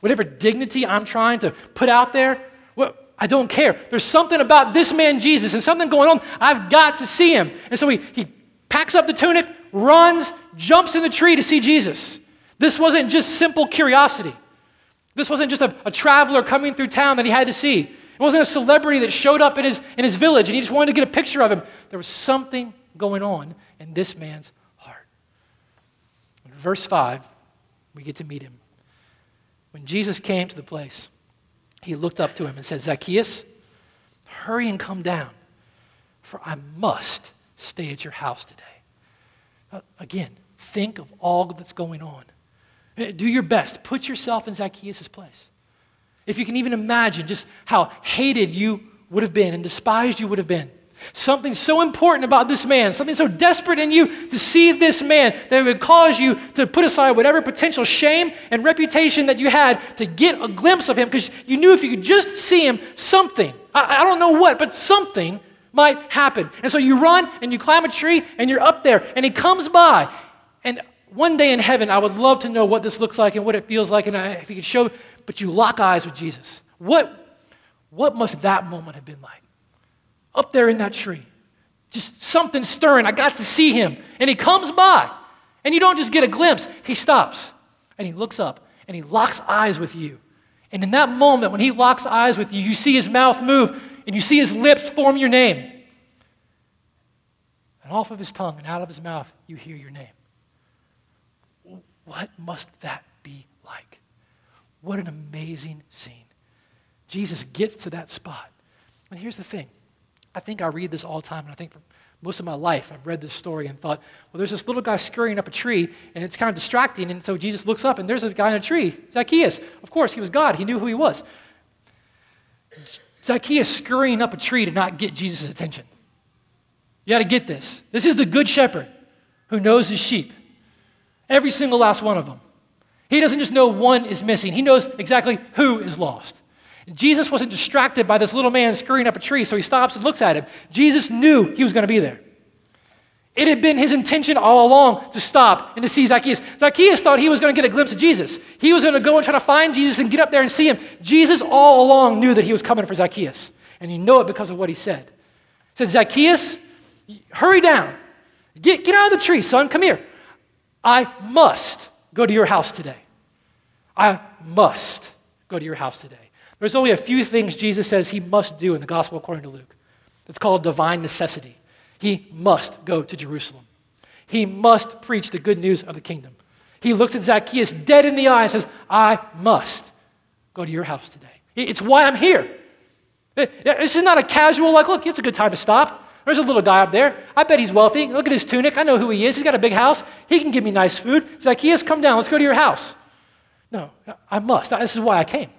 whatever dignity I'm trying to put out there, what, I don't care. There's something about this man Jesus and something going on. I've got to see him. And so he, he packs up the tunic, runs, jumps in the tree to see Jesus. This wasn't just simple curiosity. This wasn't just a, a traveler coming through town that he had to see. It wasn't a celebrity that showed up in his, in his village and he just wanted to get a picture of him. There was something going on in this man's heart. In verse 5, we get to meet him. When Jesus came to the place, he looked up to him and said, Zacchaeus, hurry and come down, for I must stay at your house today. Again, think of all that's going on. Uh, do your best. Put yourself in Zacchaeus' place. If you can even imagine just how hated you would have been and despised you would have been. Something so important about this man, something so desperate in you to see this man that it would cause you to put aside whatever potential shame and reputation that you had to get a glimpse of him because you knew if you could just see him, something, I, I don't know what, but something might happen. And so you run and you climb a tree and you're up there and he comes by. And one day in heaven, I would love to know what this looks like and what it feels like. And I, if you could show, but you lock eyes with Jesus. What, what must that moment have been like? up there in that tree. Just something stirring. I got to see him. And he comes by. And you don't just get a glimpse, he stops and he looks up and he locks eyes with you. And in that moment, when he locks eyes with you, you see his mouth move and you see his lips form your name. And off of his tongue and out of his mouth, you hear your name. What must that be like? What an amazing scene. Jesus gets to that spot. And here's the thing I think I read this all the time, and I think for most of my life I've read this story and thought, well, there's this little guy scurrying up a tree, and it's kind of distracting, and so Jesus looks up, and there's a guy in a tree, Zacchaeus. Of course, he was God, he knew who he was. Zacchaeus scurrying up a tree to not get Jesus' attention. You got to get this. This is the good shepherd who knows his sheep, every single last one of them. He doesn't just know one is missing, he knows exactly who is lost. Jesus wasn't distracted by this little man scurrying up a tree, so he stops and looks at him. Jesus knew he was going to be there. It had been his intention all along to stop and to see Zacchaeus. Zacchaeus thought he was going to get a glimpse of Jesus. He was going to go and try to find Jesus and get up there and see him. Jesus all along knew that he was coming for Zacchaeus. And you know it because of what he said. He said, Zacchaeus, hurry down. Get, get out of the tree, son. Come here. I must go to your house today. I must go to your house today. There's only a few things Jesus says he must do in the gospel according to Luke. It's called divine necessity. He must go to Jerusalem. He must preach the good news of the kingdom. He looks at Zacchaeus dead in the eye and says, I must go to your house today. It's why I'm here. This is not a casual, like, look, it's a good time to stop. There's a little guy up there. I bet he's wealthy. Look at his tunic. I know who he is. He's got a big house. He can give me nice food. Zacchaeus, come down. Let's go to your house. No, I must. This is why I came.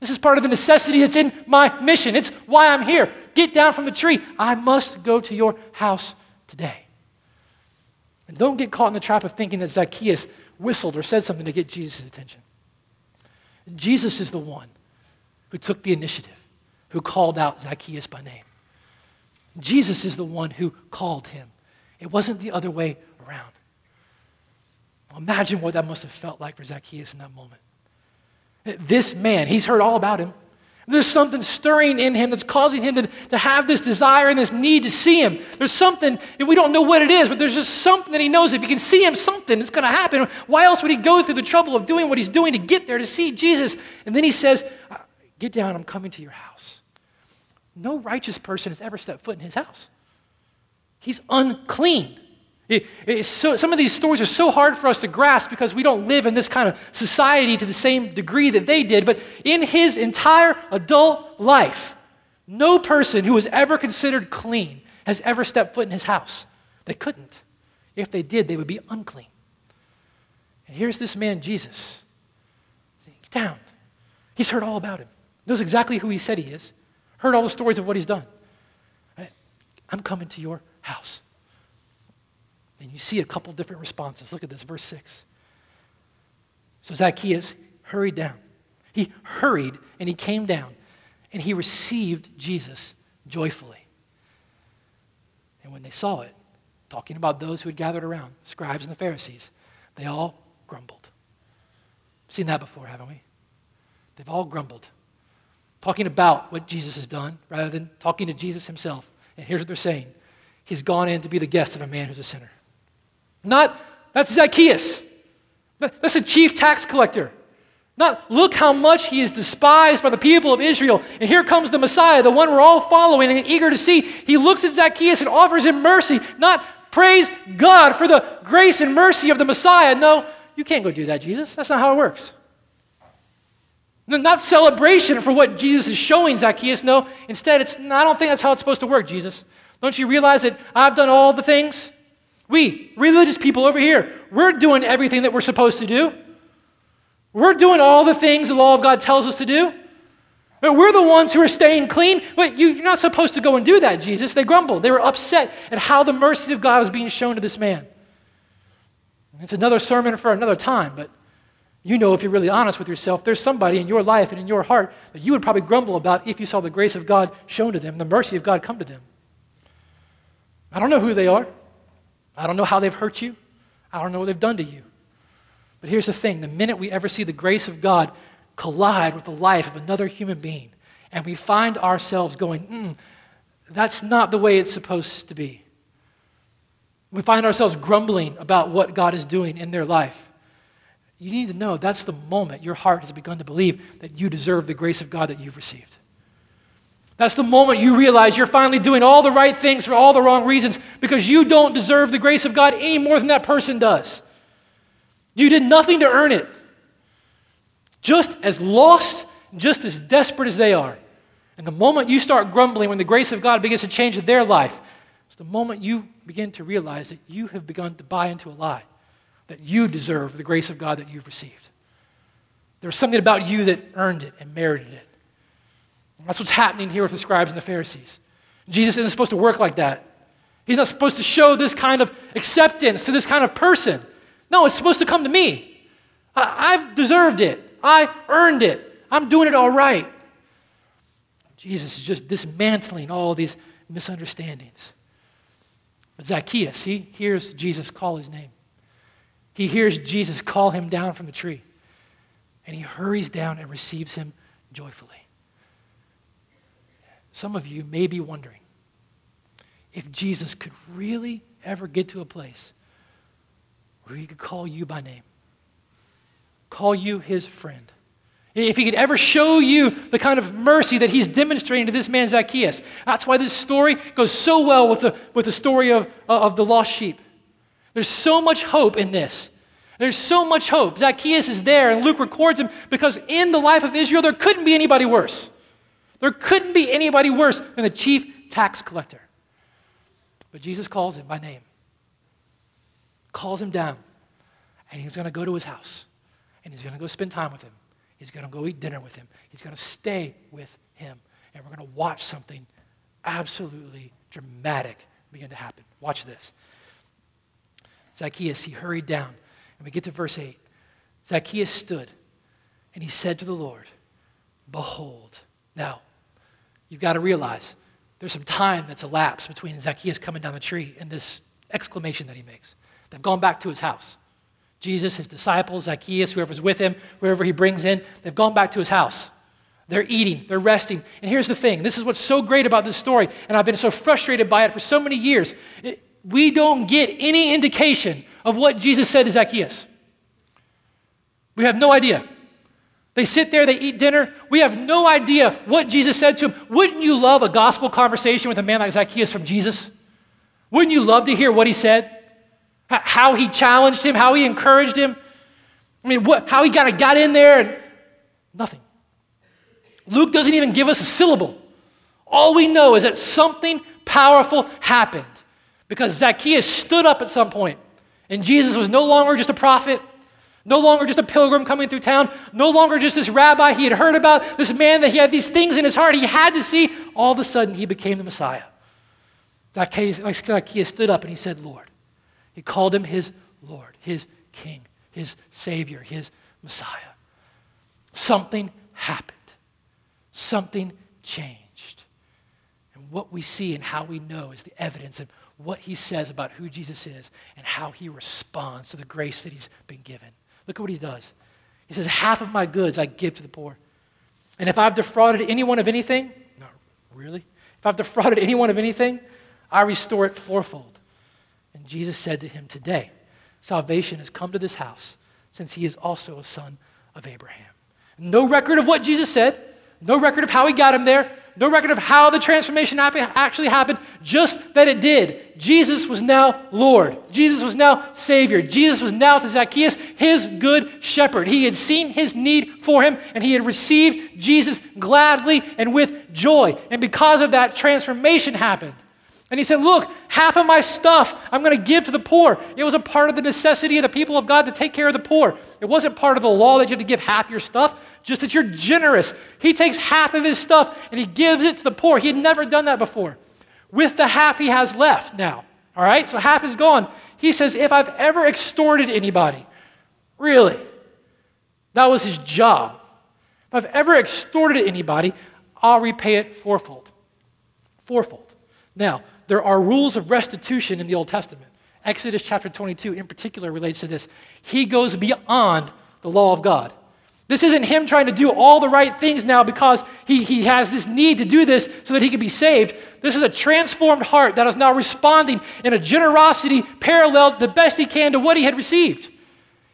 This is part of the necessity that's in my mission. It's why I'm here. Get down from the tree. I must go to your house today. And don't get caught in the trap of thinking that Zacchaeus whistled or said something to get Jesus' attention. Jesus is the one who took the initiative, who called out Zacchaeus by name. Jesus is the one who called him. It wasn't the other way around. Imagine what that must have felt like for Zacchaeus in that moment. This man, he's heard all about him. There's something stirring in him that's causing him to, to have this desire and this need to see him. There's something, and we don't know what it is, but there's just something that he knows. If he can see him, something is going to happen. Why else would he go through the trouble of doing what he's doing to get there to see Jesus? And then he says, uh, Get down, I'm coming to your house. No righteous person has ever stepped foot in his house. He's unclean. It, so, some of these stories are so hard for us to grasp because we don't live in this kind of society to the same degree that they did. But in his entire adult life, no person who was ever considered clean has ever stepped foot in his house. They couldn't. If they did, they would be unclean. And here's this man, Jesus. Get down. He's heard all about him, knows exactly who he said he is, heard all the stories of what he's done. I'm coming to your house. And you see a couple different responses. Look at this, verse 6. So Zacchaeus hurried down. He hurried and he came down and he received Jesus joyfully. And when they saw it, talking about those who had gathered around, scribes and the Pharisees, they all grumbled. Seen that before, haven't we? They've all grumbled. Talking about what Jesus has done rather than talking to Jesus himself. And here's what they're saying He's gone in to be the guest of a man who's a sinner. Not, that's Zacchaeus. That's a chief tax collector. Not, look how much he is despised by the people of Israel. And here comes the Messiah, the one we're all following and eager to see. He looks at Zacchaeus and offers him mercy. Not, praise God for the grace and mercy of the Messiah. No, you can't go do that, Jesus. That's not how it works. Not celebration for what Jesus is showing Zacchaeus. No, instead, it's, I don't think that's how it's supposed to work, Jesus. Don't you realize that I've done all the things? We, religious people over here, we're doing everything that we're supposed to do. We're doing all the things the law of God tells us to do. We're the ones who are staying clean. But you're not supposed to go and do that, Jesus. They grumbled. They were upset at how the mercy of God was being shown to this man. It's another sermon for another time, but you know, if you're really honest with yourself, there's somebody in your life and in your heart that you would probably grumble about if you saw the grace of God shown to them, the mercy of God come to them. I don't know who they are. I don't know how they've hurt you. I don't know what they've done to you. But here's the thing the minute we ever see the grace of God collide with the life of another human being, and we find ourselves going, mm, that's not the way it's supposed to be. We find ourselves grumbling about what God is doing in their life you need to know that's the moment your heart has begun to believe that you deserve the grace of God that you've received. That's the moment you realize you're finally doing all the right things for all the wrong reasons because you don't deserve the grace of God any more than that person does. You did nothing to earn it. Just as lost, just as desperate as they are. And the moment you start grumbling when the grace of God begins to change their life, it's the moment you begin to realize that you have begun to buy into a lie that you deserve the grace of God that you've received. There's something about you that earned it and merited it. And that's what's happening here with the scribes and the Pharisees. Jesus isn't supposed to work like that. He's not supposed to show this kind of acceptance to this kind of person. No, it's supposed to come to me. I, have deserved it. I earned it. I'm doing it all right. Jesus is just dismantling all these misunderstandings. But Zacchaeus, he hears Jesus call his name. He hears Jesus call him down from the tree, and he hurries down and receives him joyfully. Some of you may be wondering if Jesus could really ever get to a place where he could call you by name, call you his friend. If he could ever show you the kind of mercy that he's demonstrating to this man Zacchaeus. That's why this story goes so well with the, with the story of, of the lost sheep. There's so much hope in this. There's so much hope. Zacchaeus is there, and Luke records him because in the life of Israel, there couldn't be anybody worse. There couldn't be anybody worse than the chief tax collector. But Jesus calls him by name, calls him down, and he's going to go to his house, and he's going to go spend time with him. He's going to go eat dinner with him. He's going to stay with him, and we're going to watch something absolutely dramatic begin to happen. Watch this. Zacchaeus, he hurried down. And we get to verse 8. Zacchaeus stood and he said to the Lord, Behold. Now, you've got to realize there's some time that's elapsed between Zacchaeus coming down the tree and this exclamation that he makes. They've gone back to his house. Jesus, his disciples, Zacchaeus, whoever's with him, whoever he brings in, they've gone back to his house. They're eating, they're resting. And here's the thing this is what's so great about this story, and I've been so frustrated by it for so many years. It, we don't get any indication of what Jesus said to Zacchaeus. We have no idea. They sit there, they eat dinner. We have no idea what Jesus said to him. Wouldn't you love a gospel conversation with a man like Zacchaeus from Jesus? Wouldn't you love to hear what he said? How he challenged him, how he encouraged him? I mean, what, how he kind of got in there and nothing. Luke doesn't even give us a syllable. All we know is that something powerful happened because Zacchaeus stood up at some point, and Jesus was no longer just a prophet, no longer just a pilgrim coming through town, no longer just this rabbi he had heard about, this man that he had these things in his heart he had to see. All of a sudden, he became the Messiah. Zacchaeus, stood up and he said, Lord. He called him his Lord, his King, his Savior, his Messiah. Something happened, something changed. And what we see and how we know is the evidence of what he says about who Jesus is and how he responds to the grace that he's been given. Look at what he does. He says, Half of my goods I give to the poor. And if I've defrauded anyone of anything, not really, if I've defrauded anyone of anything, I restore it fourfold. And Jesus said to him, Today, salvation has come to this house, since he is also a son of Abraham. No record of what Jesus said, no record of how he got him there, no record of how the transformation actually happened, just that it did. Jesus was now Lord. Jesus was now Savior. Jesus was now to Zacchaeus his good shepherd. He had seen his need for him, and he had received Jesus gladly and with joy. And because of that, transformation happened. And he said, Look, half of my stuff I'm going to give to the poor. It was a part of the necessity of the people of God to take care of the poor. It wasn't part of the law that you have to give half your stuff, just that you're generous. He takes half of his stuff and he gives it to the poor. He had never done that before. With the half he has left now, all right? So half is gone. He says, If I've ever extorted anybody, really, that was his job. If I've ever extorted anybody, I'll repay it fourfold. Fourfold. Now, there are rules of restitution in the Old Testament. Exodus chapter 22 in particular relates to this. He goes beyond the law of God. This isn't him trying to do all the right things now because he, he has this need to do this so that he can be saved. This is a transformed heart that is now responding in a generosity parallel the best he can to what he had received.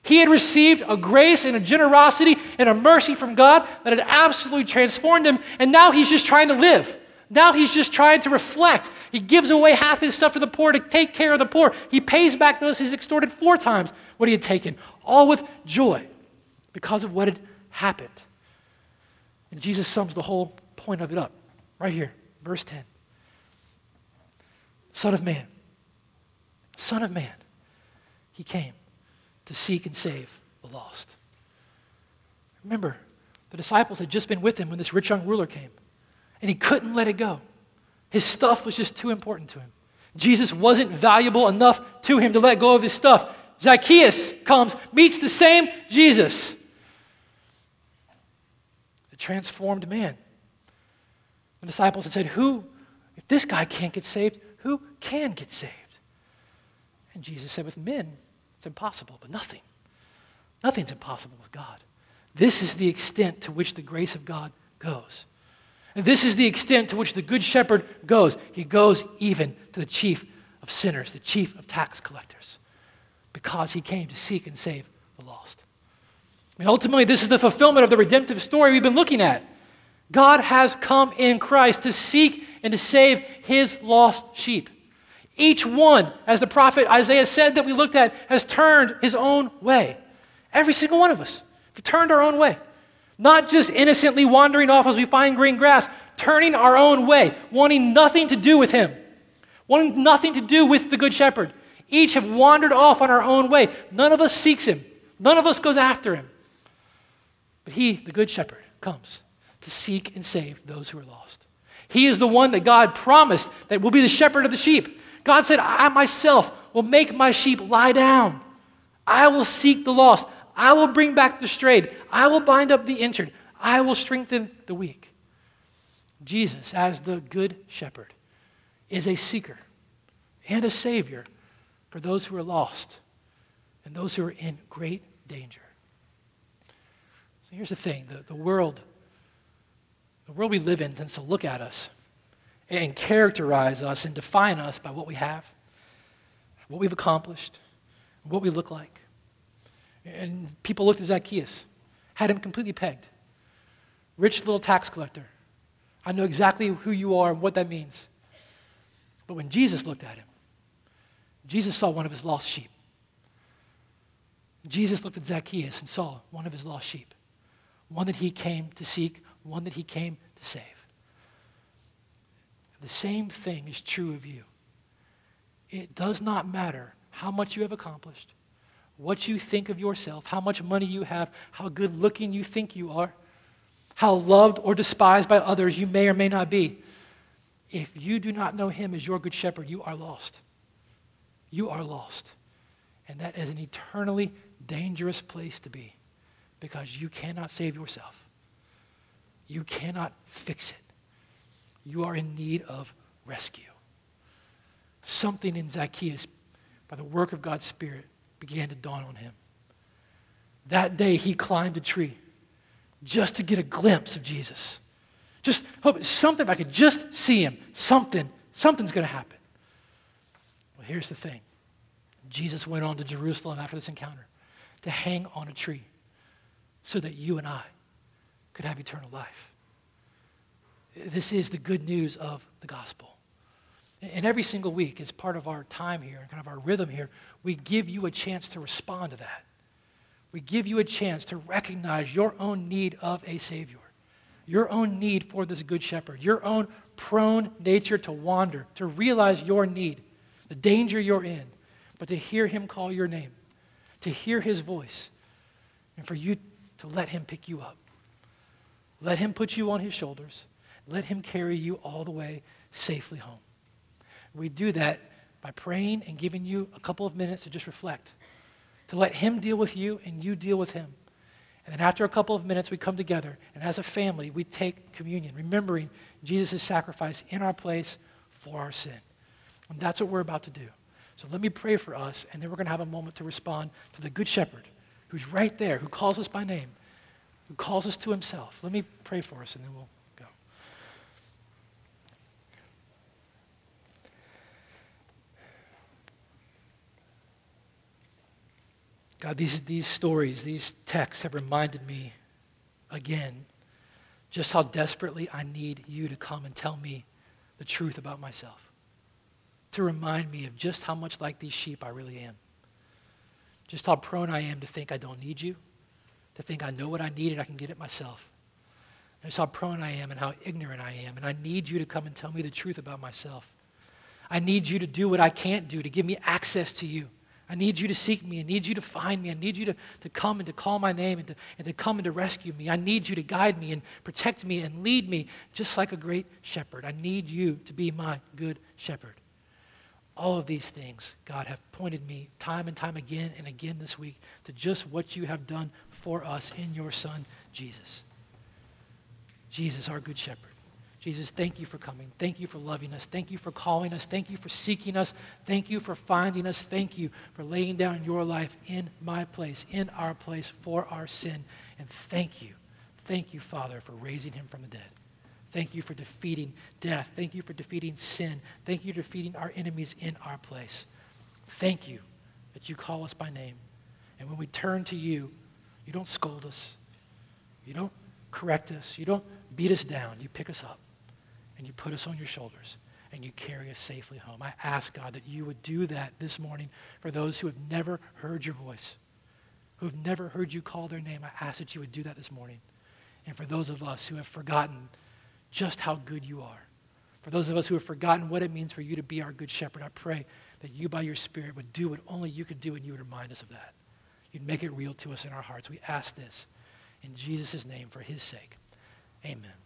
He had received a grace and a generosity and a mercy from God that had absolutely transformed him, and now he's just trying to live. Now he's just trying to reflect. He gives away half his stuff to the poor to take care of the poor. He pays back those he's extorted four times what he had taken, all with joy because of what had happened. And Jesus sums the whole point of it up right here, verse 10. Son of man, Son of man, he came to seek and save the lost. Remember, the disciples had just been with him when this rich young ruler came and he couldn't let it go. His stuff was just too important to him. Jesus wasn't valuable enough to him to let go of his stuff. Zacchaeus comes, meets the same Jesus, the transformed man. The disciples had said, Who, if this guy can't get saved, who can get saved? And Jesus said, With men, it's impossible, but nothing. Nothing's impossible with God. This is the extent to which the grace of God goes. And this is the extent to which the Good Shepherd goes. He goes even to the chief of sinners, the chief of tax collectors, because he came to seek and save the lost. I mean, ultimately, this is the fulfillment of the redemptive story we've been looking at. God has come in Christ to seek and to save his lost sheep. Each one, as the prophet Isaiah said that we looked at, has turned his own way. Every single one of us have turned our own way. Not just innocently wandering off as we find green grass, turning our own way, wanting nothing to do with Him, wanting nothing to do with the Good Shepherd. Each have wandered off on our own way. None of us seeks Him, none of us goes after Him. But He, the Good Shepherd, comes to seek and save those who are lost. He is the one that God promised that will be the shepherd of the sheep. God said, I myself will make my sheep lie down. I will seek the lost. I will bring back the strayed. I will bind up the injured. I will strengthen the weak. Jesus, as the good shepherd, is a seeker and a savior for those who are lost and those who are in great danger. So here's the thing the, the world, the world we live in tends to look at us and characterize us and define us by what we have, what we've accomplished, what we look like. And people looked at Zacchaeus, had him completely pegged. Rich little tax collector. I know exactly who you are and what that means. But when Jesus looked at him, Jesus saw one of his lost sheep. Jesus looked at Zacchaeus and saw one of his lost sheep, one that he came to seek, one that he came to save. The same thing is true of you. It does not matter how much you have accomplished, what you think of yourself, how much money you have, how good looking you think you are, how loved or despised by others you may or may not be. If you do not know him as your good shepherd, you are lost. You are lost. And that is an eternally dangerous place to be because you cannot save yourself. You cannot fix it. You are in need of rescue. Something in Zacchaeus, by the work of God's Spirit, began to dawn on him. That day, he climbed a tree just to get a glimpse of Jesus. Just hope something, if I could just see him, something, something's going to happen. Well, here's the thing Jesus went on to Jerusalem after this encounter to hang on a tree so that you and I could have eternal life. This is the good news of the gospel. And every single week, as part of our time here and kind of our rhythm here, we give you a chance to respond to that. We give you a chance to recognize your own need of a Savior, your own need for this Good Shepherd, your own prone nature to wander, to realize your need, the danger you're in, but to hear Him call your name, to hear His voice, and for you to let Him pick you up. Let Him put you on His shoulders. Let Him carry you all the way safely home. We do that by praying and giving you a couple of minutes to just reflect, to let Him deal with you and you deal with Him. And then after a couple of minutes, we come together, and as a family, we take communion, remembering Jesus' sacrifice in our place for our sin. And that's what we're about to do. So let me pray for us, and then we're going to have a moment to respond to the Good Shepherd who's right there, who calls us by name, who calls us to himself. Let me pray for us, and then we'll God, these, these stories, these texts have reminded me again just how desperately I need you to come and tell me the truth about myself. To remind me of just how much like these sheep I really am. Just how prone I am to think I don't need you, to think I know what I need and I can get it myself. Just how prone I am and how ignorant I am. And I need you to come and tell me the truth about myself. I need you to do what I can't do, to give me access to you. I need you to seek me. I need you to find me. I need you to, to come and to call my name and to, and to come and to rescue me. I need you to guide me and protect me and lead me just like a great shepherd. I need you to be my good shepherd. All of these things, God, have pointed me time and time again and again this week to just what you have done for us in your Son, Jesus. Jesus, our good shepherd. Jesus, thank you for coming. Thank you for loving us. Thank you for calling us. Thank you for seeking us. Thank you for finding us. Thank you for laying down your life in my place, in our place for our sin. And thank you, thank you, Father, for raising him from the dead. Thank you for defeating death. Thank you for defeating sin. Thank you for defeating our enemies in our place. Thank you that you call us by name. And when we turn to you, you don't scold us. You don't correct us. You don't beat us down. You pick us up and you put us on your shoulders and you carry us safely home. I ask, God, that you would do that this morning for those who have never heard your voice, who have never heard you call their name. I ask that you would do that this morning. And for those of us who have forgotten just how good you are, for those of us who have forgotten what it means for you to be our good shepherd, I pray that you, by your Spirit, would do what only you could do and you would remind us of that. You'd make it real to us in our hearts. We ask this in Jesus' name for his sake. Amen.